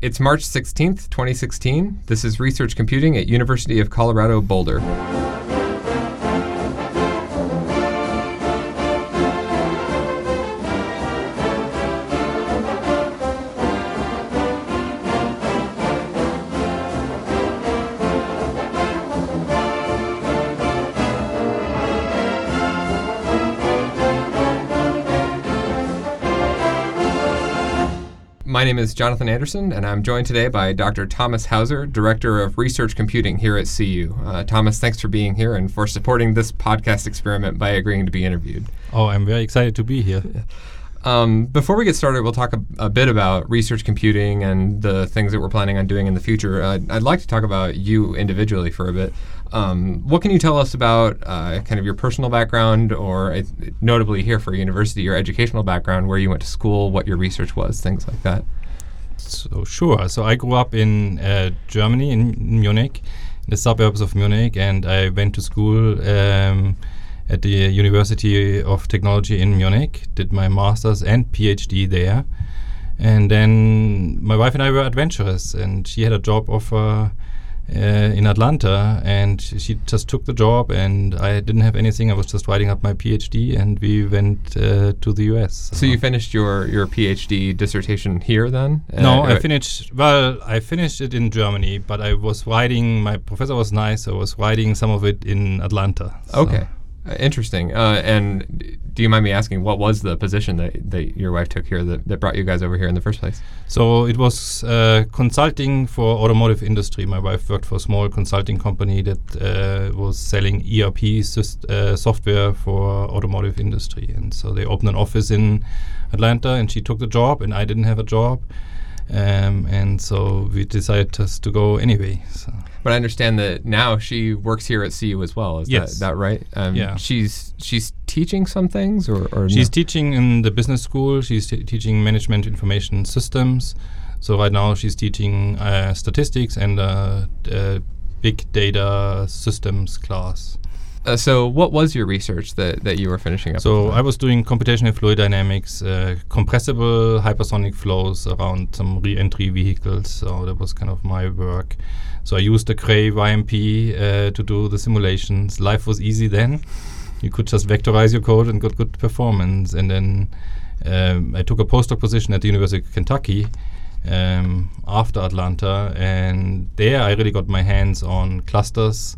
It's March 16th, 2016. This is Research Computing at University of Colorado Boulder. Name is Jonathan Anderson, and I'm joined today by Dr. Thomas Hauser, Director of Research Computing here at CU. Uh, Thomas, thanks for being here and for supporting this podcast experiment by agreeing to be interviewed. Oh, I'm very excited to be here. Um, before we get started, we'll talk a, a, bit about research computing and the things that we're planning on doing in the future. Uh, I'd like to talk about you individually for a bit. Um, what can you tell us about uh, kind of your personal background, or uh, notably here for university, your educational background, where you went to school, what your research was, things like that? So sure. So I grew up in uh, Germany, in Munich, in the suburbs of Munich, and I went to school um, at the University of Technology in Munich. Did my master's and PhD there, and then my wife and I were adventurous, and she had a job offer uh, in Atlanta, and she just took the job, and I didn't have anything. I was just writing up my PhD, and we went uh, to the US. So you finished your your PhD dissertation here, then? No, uh, I finished. Well, I finished it in Germany, but I was writing. My professor was nice. So I was writing some of it in Atlanta. So. Okay. Interesting. Uh, and do you mind me asking what was the position that, that your wife took here that, that brought you guys over here in the first place? So it was uh, consulting for automotive industry. My wife worked for a small consulting company that uh, was selling ERP uh, software for automotive industry, and so they opened an office in Atlanta, and she took the job, and I didn't have a job. Um, and so we decided just to go anyway. So. But I understand that now she works here at CU as well. Is yes. that, that right? Um, yeah. She's she's teaching some things, or, or she's no? teaching in the business school. She's t- teaching management information systems. So right now she's teaching uh, statistics and uh, uh, big data systems class. Uh, so, what was your research that, that you were finishing up? So, I was doing computational fluid dynamics, uh, compressible hypersonic flows around some re entry vehicles. So, that was kind of my work. So, I used the Cray YMP uh, to do the simulations. Life was easy then. You could just vectorize your code and got good performance. And then um, I took a postdoc position at the University of Kentucky. Um, after Atlanta, and there I really got my hands on clusters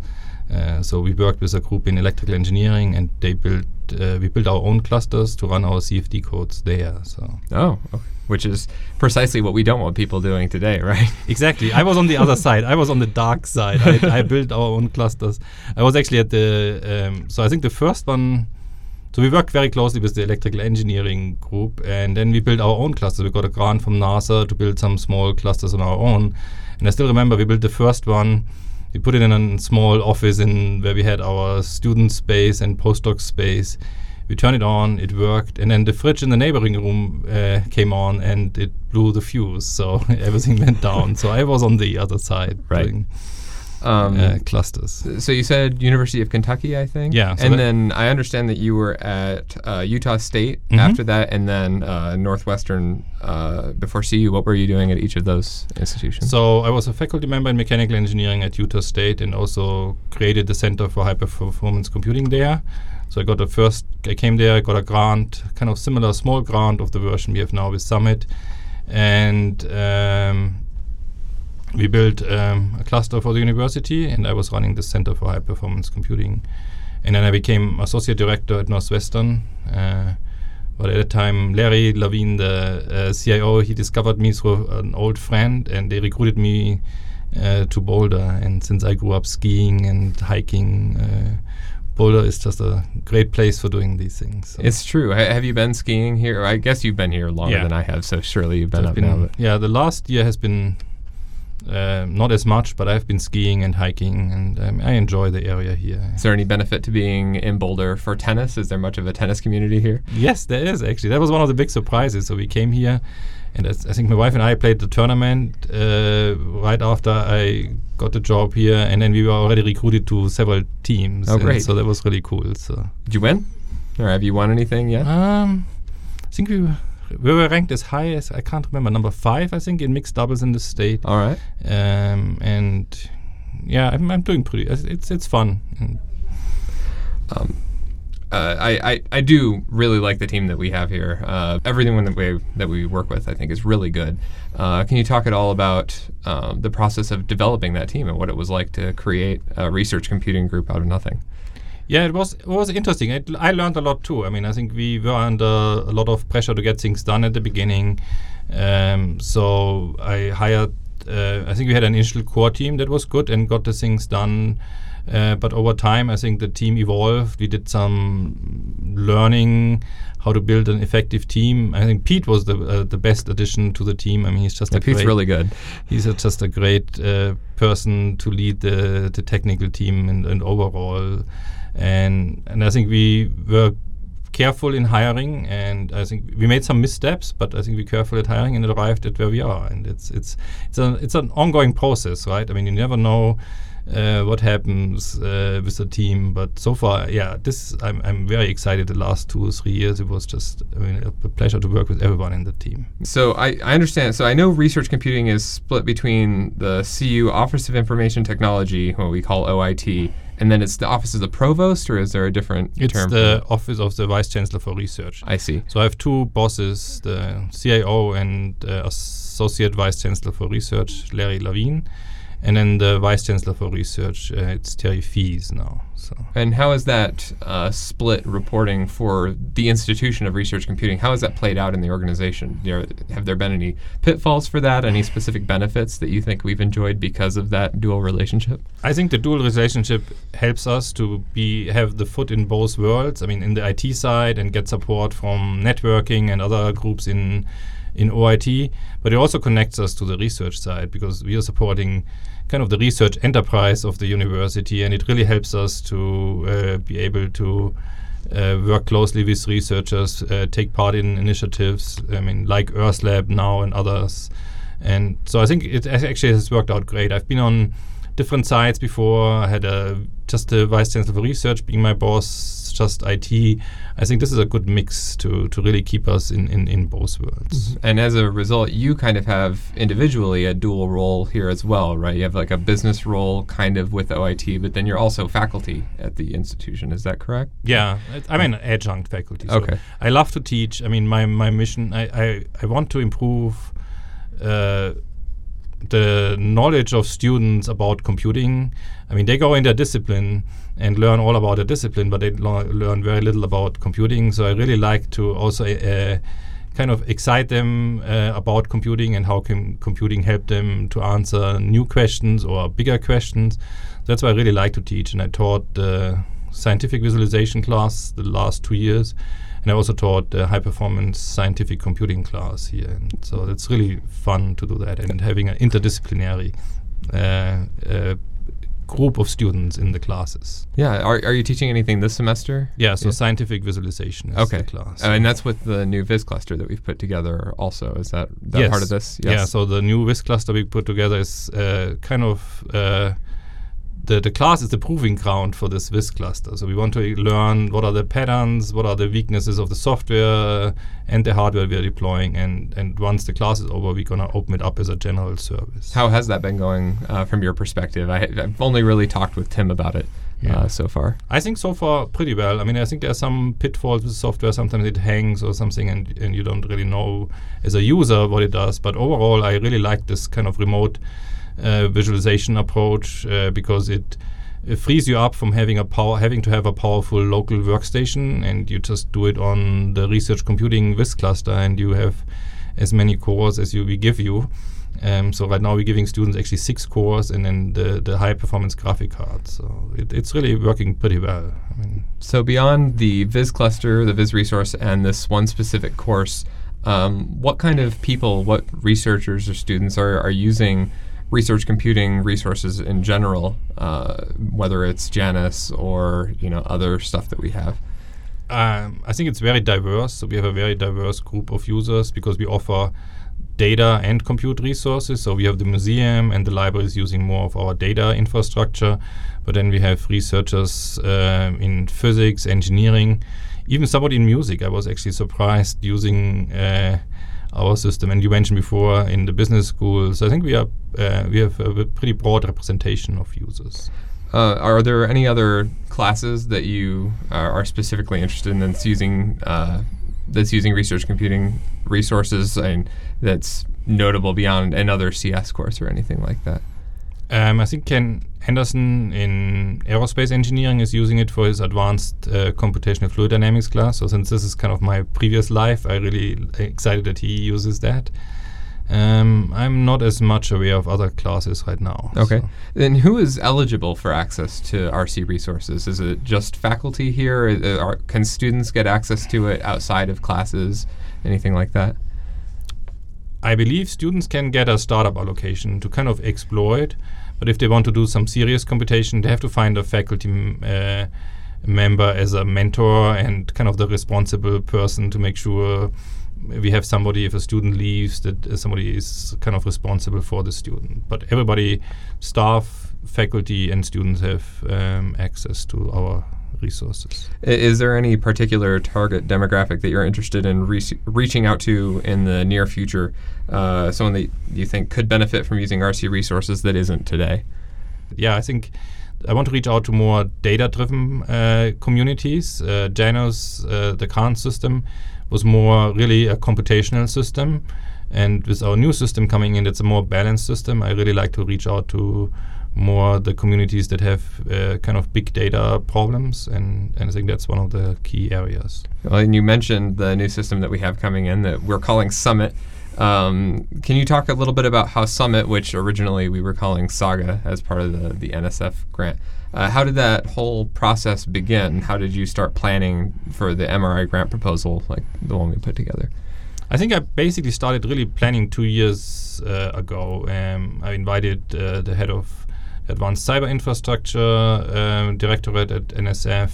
so we worked with a group in electrical engineering, and they built uh, we built our own clusters to run our CFD codes there. So oh, okay. which is precisely what we don't want people doing today, right? exactly. I was on the other side. I was on the dark side. I, I, built our own clusters. I was actually at the um, so I think the first one. So we worked very closely with the electrical engineering group, and then we built our own clusters. We got a grant from NASA to build some small clusters on our own, and I still remember we built the first one we put it in a small office in where we had our student space and postdoc space. We turned it on, it worked, and then the fridge in the neighboring room uh, came on, and it blew the fuse, so everything went down. So I was on the other side, right. doing um, uh, clusters. So you said University of Kentucky, I think. Yeah. So and then I understand that you were at uh, Utah State mm-hmm. after that, and then uh, Northwestern uh, before CU. What were you doing at each of those institutions? So I was a faculty member in mechanical engineering at Utah State, and also created the Center for High Performance Computing there. So I got the first. I came there. I got a grant, kind of similar small grant of the version we have now with Summit, and um, we built um, a cluster for the university, and I was running the Center for High Performance Computing. And then I became associate director at Northwestern. Uh, but at the time, Larry Levine, the uh, CIO, he discovered me through an old friend, and they recruited me uh, to Boulder. And since I grew up skiing and hiking, uh, Boulder is just a great place for doing these things. So. It's true. H- have you been skiing here? I guess you've been here longer yeah. than I have, so surely you've been so up been now. Yeah, the last year has been uh, not as much, but I've been skiing and hiking, and um, I enjoy the area here. Is there any benefit to being in Boulder for tennis? Is there much of a tennis community here? Yes, there is actually. That was one of the big surprises. So we came here, and I think my wife and I played the tournament uh, right after I got the job here, and then we were already recruited to several teams. Oh, great! So that was really cool. So did you win, or have you won anything yet? Um, I think we we were ranked as high as I can't remember number five, I think, in mixed doubles in the state. All right. Um, and yeah, I'm, I'm doing pretty. It's it's, fun. Um, uh, I, I, I do really like the team that we have here. Uh, everything that we that we work with, I think, is really good. Uh, can you talk at all about um, the process of developing that team and what it was like to create a research computing group out of nothing? Yeah, it was it was interesting. It, I learned a lot too. I mean, I think we were under a lot of pressure to get things done at the beginning. Um, so I hired. Uh, I think we had an initial core team that was good and got the things done. Uh, but over time, I think the team evolved. We did some learning how to build an effective team. I think Pete was the uh, the best addition to the team. I mean, he's just Yeah, a Pete's great, really good. he's a, just a great uh, person to lead the the technical team and, and overall. And and I think we were careful in hiring, and I think we made some missteps, but I think we careful at hiring and it arrived at where we are. And it's it's it's a it's an ongoing process, right? I mean, you never know. Uh, what happens uh, with the team? But so far, yeah, this I'm, I'm very excited. The last two or three years, it was just I mean, a pleasure to work with everyone in the team. So I, I understand. So I know research computing is split between the CU Office of Information Technology, what we call OIT, and then it's the Office of the Provost, or is there a different It's term? for the office of the vice chancellor for research. I see. So I have two bosses, the CIO and uh, Associate Vice Chancellor for Research, Larry Levine, and then the Vice Chancellor for Research, uh, it's Terri Fiez now. So And how is that uh, split reporting for the institution of research computing? How has that played out in the organization? You know, have there been any pitfalls for that? Any specific benefits that you think we've enjoyed because of that dual relationship? I think the dual relationship helps us to be have the foot in both worlds. I mean, in the IT side and get support from networking and other groups in in OIT, but it also connects us to the research side because we are supporting kind of the research enterprise of the university, and it really helps us to uh, be able to uh, work closely with researchers, uh, take part in initiatives. I mean, like Earth Lab now and others. And so I think it actually has worked out great. I've been on different sites before. I had a just a vice chancellor for research being my boss, just IT. I think this is a good mix to to really keep us in in, in both worlds. And as a result, you kind of have individually a dual role here as well, right? You have like a business role kind of with OIT, but then you're also faculty at the institution. Is that correct? Yeah, I'm an adjunct faculty. So Okay. I love to teach. I mean, my, my mission, I, I, I want to improve uh, the knowledge of students about computing. I mean, they go in their discipline and learn all about the discipline, but they learn very little about computing. So I really like to also uh, kind of excite them uh, about computing and how can computing help them to answer new questions or bigger questions. That's why I really like to teach, and I taught the scientific visualization class the last two years, and I also taught the high performance scientific computing class here. And so it's really fun to do that and having an interdisciplinary uh, uh, group of students in the classes. Yeah. Are, are you teaching anything this semester? Yeah, so Yeah. scientific visualization is Okay. the class. Uh, and that's with the new Viz cluster that we've put together also. Is that, that Yes. part of this? Yes. Yeah, so the new Viz cluster we put together is uh, kind of uh, the the class is the proving ground for this Viz cluster. So we want to learn what are the patterns, what are the weaknesses of the software and the hardware we are deploying, and and once the class is over, we're gonna open it up as a general service. How has that been going uh, from your perspective? I, I've only really talked with Tim about it Yeah. uh, so far. I think so far pretty well. I mean, I think there are some pitfalls with software. Sometimes it hangs or something, and, and you don't really know as a user what it does. But overall, I really like this kind of remote uh, visualization approach uh, because it, it frees you up from having a power, having to have a powerful local workstation, and you just do it on the research computing Viz cluster, and you have as many cores as you we give you. Um, so right now we're giving students actually six cores and then the, the high performance graphic card. So it, it's really working pretty well. I mean, So beyond the Viz cluster, the Viz resource, and this one specific course, um, what kind of people, what researchers or students are, are using research computing resources in general, uh, whether it's Janus or you know other stuff that we have? um, I think it's very diverse. So we have a very diverse group of users because we offer data and compute resources. So we have the museum and the libraries using more of our data infrastructure, but then we have researchers um, in physics, engineering, even somebody in music. I was actually surprised using. Uh, our system. And you mentioned before in the business schools, I think we are uh, we have a pretty broad representation of users. Uh, are there any other classes that you are, are specifically interested in that's using uh, that's using research computing resources and that's notable beyond another CS course or anything like that? Um, I think Ken Anderson in aerospace engineering is using it for his advanced uh, computational fluid dynamics class. So since this is kind of my previous life, I really excited that he uses that. Um, I'm not as much aware of other classes right now. Okay. So. Then who is eligible for access to RC resources? Is it just faculty here? Uh, are, can students get access to it outside of classes? Anything like that? I believe students can get a startup allocation to kind of exploit, but if they want to do some serious computation, they have to find a faculty uh, member as a mentor and kind of the responsible person to make sure we have somebody if a student leaves that uh, somebody is kind of responsible for the student. But everybody staff faculty and students have um, access to our resources is there any particular target demographic that you're interested in re- reaching out to in the near future uh, someone that you think could benefit from using rc resources that isn't today yeah i think I want to reach out to more data-driven uh, communities. Uh, Janus, uh, the current system, was more really a computational system. And with our new system coming in, it's a more balanced system. I really like to reach out to more the communities that have uh, kind of big data problems, and, and I think that's one of the key areas. Well, and you mentioned the new system that we have coming in that we're calling Summit. Um, can you talk a little bit about how Summit, which originally we were calling Saga as part of the, the NSF grant, uh, how did that whole process begin? How did you start planning for the MRI grant proposal, like the one we put together? I think I basically started really planning two years uh, ago. Um, I invited uh, the head of Advanced Cyber Infrastructure um, Directorate at NSF,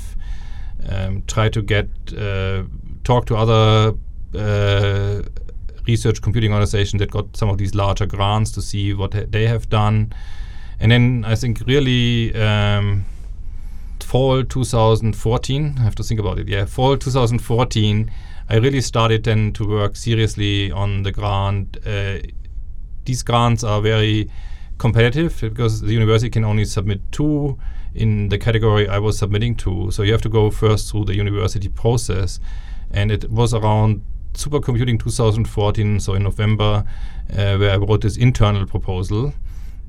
um, try to get uh, talk to other uh, research computing organizations that got some of these larger grants to see what ha- they have done. And then I think really um, fall 2014, I have to think about it. Yeah, fall 2014, I really started then to work seriously on the grant. Uh, these grants are very competitive because the university can only submit two in the category I was submitting to. So you have to go first through the university process. And it was around supercomputing 2014, so in November, uh, where I wrote this internal proposal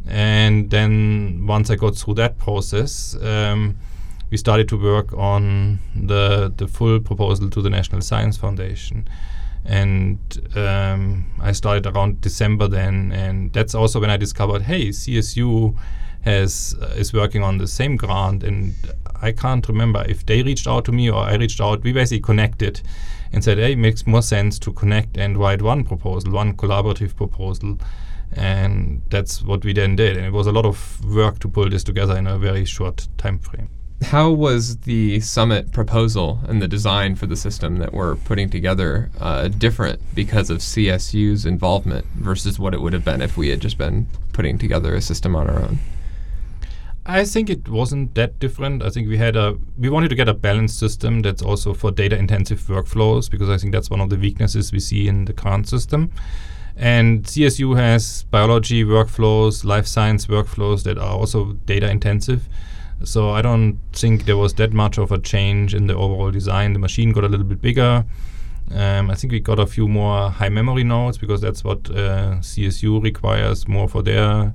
and then once I got through that process, um, we started to work on the the full proposal to the National Science Foundation. And um, I started around December then, and that's also when I discovered, hey, CSU has uh, is working on the same grant, and I can't remember if they reached out to me or I reached out. We basically connected and said, hey, it makes more sense to connect and write one proposal, one collaborative proposal. And that's what we then did. And it was a lot of work to pull this together in a very short time frame how was the summit proposal and the design for the system that we're putting together uh, different because of csu's involvement versus what it would have been if we had just been putting together a system on our own I think it wasn't that different. I think we had a we wanted to get a balanced system that's also for data intensive workflows because I think that's one of the weaknesses we see in the current system. And CSU has biology workflows, life science workflows that are also data intensive. So I don't think there was that much of a change in the overall design. The machine got a little bit bigger. Um, I think we got a few more high memory nodes because that's what uh, CSU requires more for their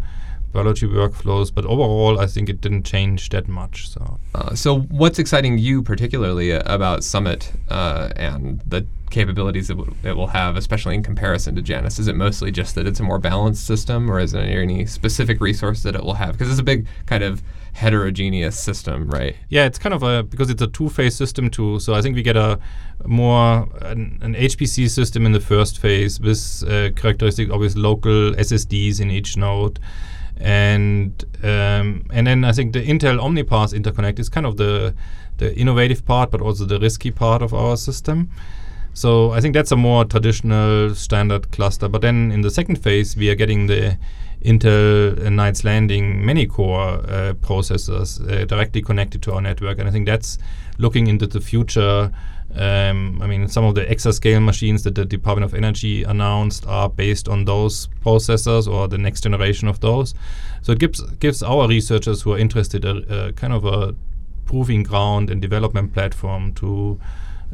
biology workflows. But overall, I think it didn't change that much. So, uh, so what's exciting you particularly uh, about Summit uh, and the capabilities it, w- it will have, especially in comparison to Janus? Is it mostly just that it's a more balanced system, or is there any specific resource that it will have? Because it's a big kind of heterogeneous system, right? Yeah, it's kind of a because it's a two-phase system too. So I think we get a more an, an HPC system in the first phase with uh, characteristic always local SSDs in each node and um, and then I think the Intel OmniPath interconnect is kind of the the innovative part, but also the risky part of our system. So I think that's a more traditional standard cluster. But then in the second phase, we are getting the Intel uh, Knights Landing many core uh, processors uh, directly connected to our network. And I think that's looking into the future. Um, I mean, some of the exascale machines that the Department of Energy announced are based on those processors or the next generation of those. So it gives gives our researchers who are interested a, a kind of a proving ground and development platform to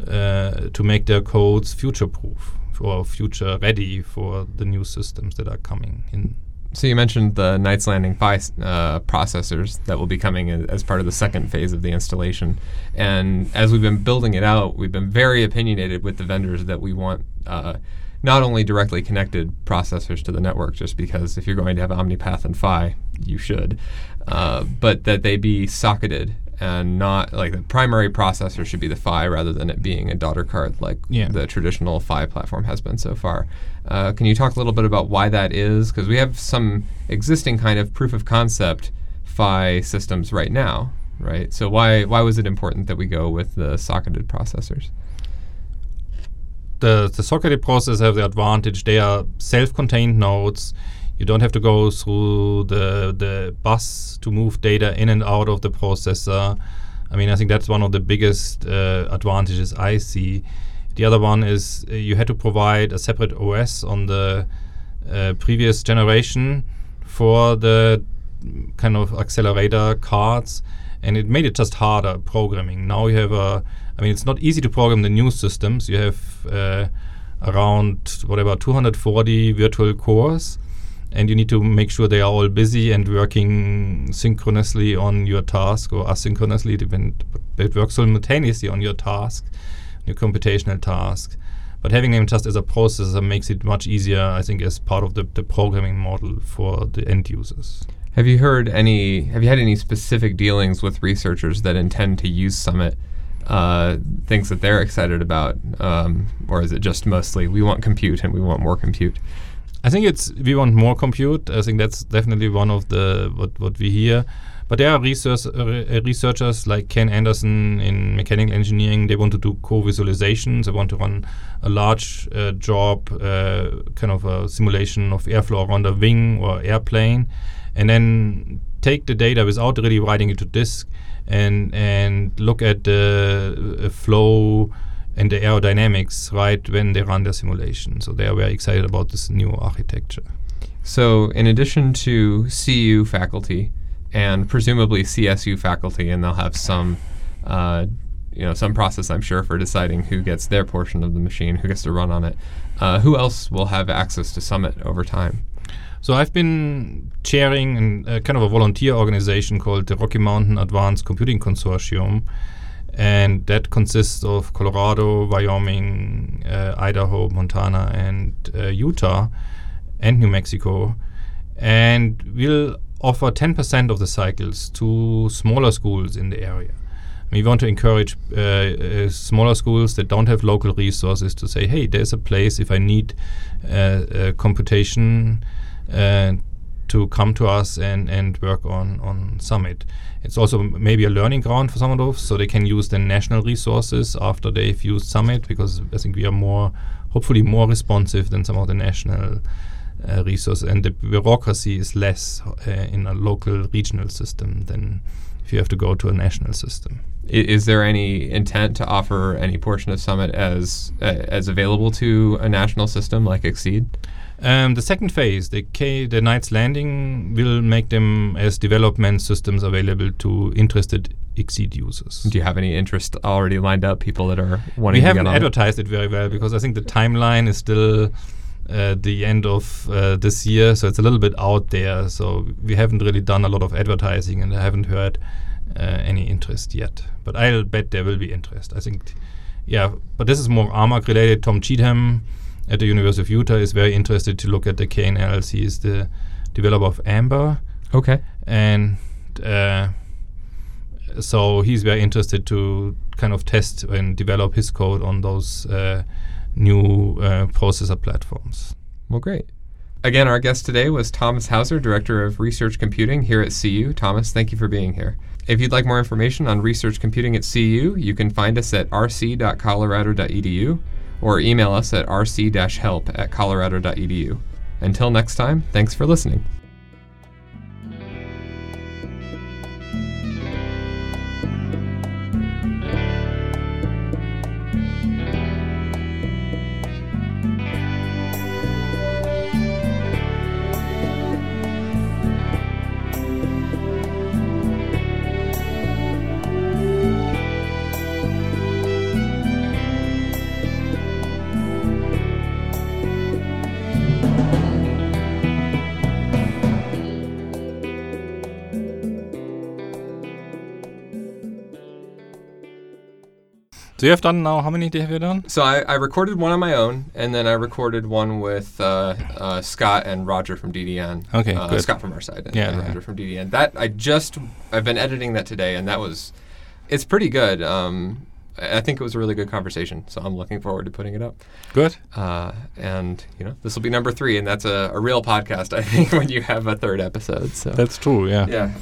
uh, to make their codes future proof or future ready for the new systems that are coming in. So you mentioned the Knights Landing Phi uh, processors that will be coming as part of the second phase of the installation. And as we've been building it out, we've been very opinionated with the vendors that we want uh, not only directly connected processors to the network, just because if you're going to have OmniPath and Phi, you should, uh, but that they be socketed and not like the primary processor should be the Phi rather than it being a daughter card like yeah. the traditional Phi platform has been so far. Uh, can you talk a little bit about why that is? Because we have some existing kind of proof of concept Phi systems right now, right? So why why was it important that we go with the socketed processors? The the socketed processors have the advantage they are self-contained nodes you don't have to go through the the bus to move data in and out of the processor. I mean, I think that's one of the biggest uh, advantages I see. The other one is uh, you had to provide a separate OS on the uh, previous generation for the kind of accelerator cards, and it made it just harder programming. Now you have a, I mean, it's not easy to program the new systems. You have uh, around whatever 240 virtual cores and you need to make sure they are all busy and working synchronously on your task or asynchronously, depend, it works simultaneously on your task, your computational task. But having them just as a processor makes it much easier, I think, as part of the, the programming model for the end users. Have you heard any? Have you had any specific dealings with researchers that intend to use Summit? Uh, things that they're excited about, um, or is it just mostly we want compute and we want more compute? I think it's we want more compute. I think that's definitely one of the what what we hear. But there are research, uh, researchers like Ken Anderson in mechanical engineering. They want to do co-visualizations. They want to run a large uh, job, uh, kind of a simulation of airflow around a wing or airplane, and then take the data without really writing it to disk and and look at the uh, flow and the aerodynamics right when they run their simulation. So they are very excited about this new architecture. So, in addition to CU faculty and presumably CSU faculty, and they'll have some, uh, you know, some process, I'm sure, for deciding who gets their portion of the machine, who gets to run on it. Uh, who else will have access to Summit over time? So I've been chairing an, uh, kind of a volunteer organization called the Rocky Mountain Advanced Computing Consortium, and that consists of Colorado, Wyoming, uh, Idaho, Montana, and uh, Utah, and New Mexico. And we'll offer 10% of the cycles to smaller schools in the area. We want to encourage uh, uh, smaller schools that don't have local resources to say, hey, there's a place if I need uh, computation uh, to come to us and, and work on, on Summit. It's also maybe a learning ground for some of those, so they can use the national resources after they've used Summit, because I think we are more, hopefully, more responsive than some of the national uh, resources, and the bureaucracy is less uh, in a local regional system than if you have to go to a national system. Is there any intent to offer any portion of Summit as uh, as available to a national system like XSEDE? Um, the second phase, the, K, the Knights Landing, will make them as development systems available to interested XSEDE users. Do you have any interest already lined up? People that are wanting. To do that? We haven't advertised it? it? very well because I think the timeline is still uh, the end of uh, this year, so it's a little bit out there. So we haven't really done a lot of advertising, and I haven't heard uh, any interest yet. But I'll bet there will be interest. I think, yeah. But this is more RMACC related. Tom Cheatham at the University of Utah is very interested to look at the KNLs. He is the developer of Amber. Okay. And uh, so he's very interested to kind of test and develop his code on those uh, new uh, processor platforms. Well, great. Again, our guest today was Thomas Hauser, Director of Research Computing here at CU. Thomas, thank you for being here. If you'd like more information on research computing at CU, you can find us at rc.colorado.edu or email us at rc-help at colorado.edu. Until next time, thanks for listening. So you have done now. How many have you done? So I, I recorded one on my own, and then I recorded one with uh, uh, Scott and Roger from DDN. Okay, uh, good. Scott from our side and, Yeah, and yeah. Roger from DDN. That I just I've been editing that today, and that was it's pretty good. Um, I think it was a really good conversation, so I'm looking forward to putting it up. Good. Uh, and you know, this will be number three, and that's a, a real podcast. I think when you have a third episode. So That's true. Yeah. yeah.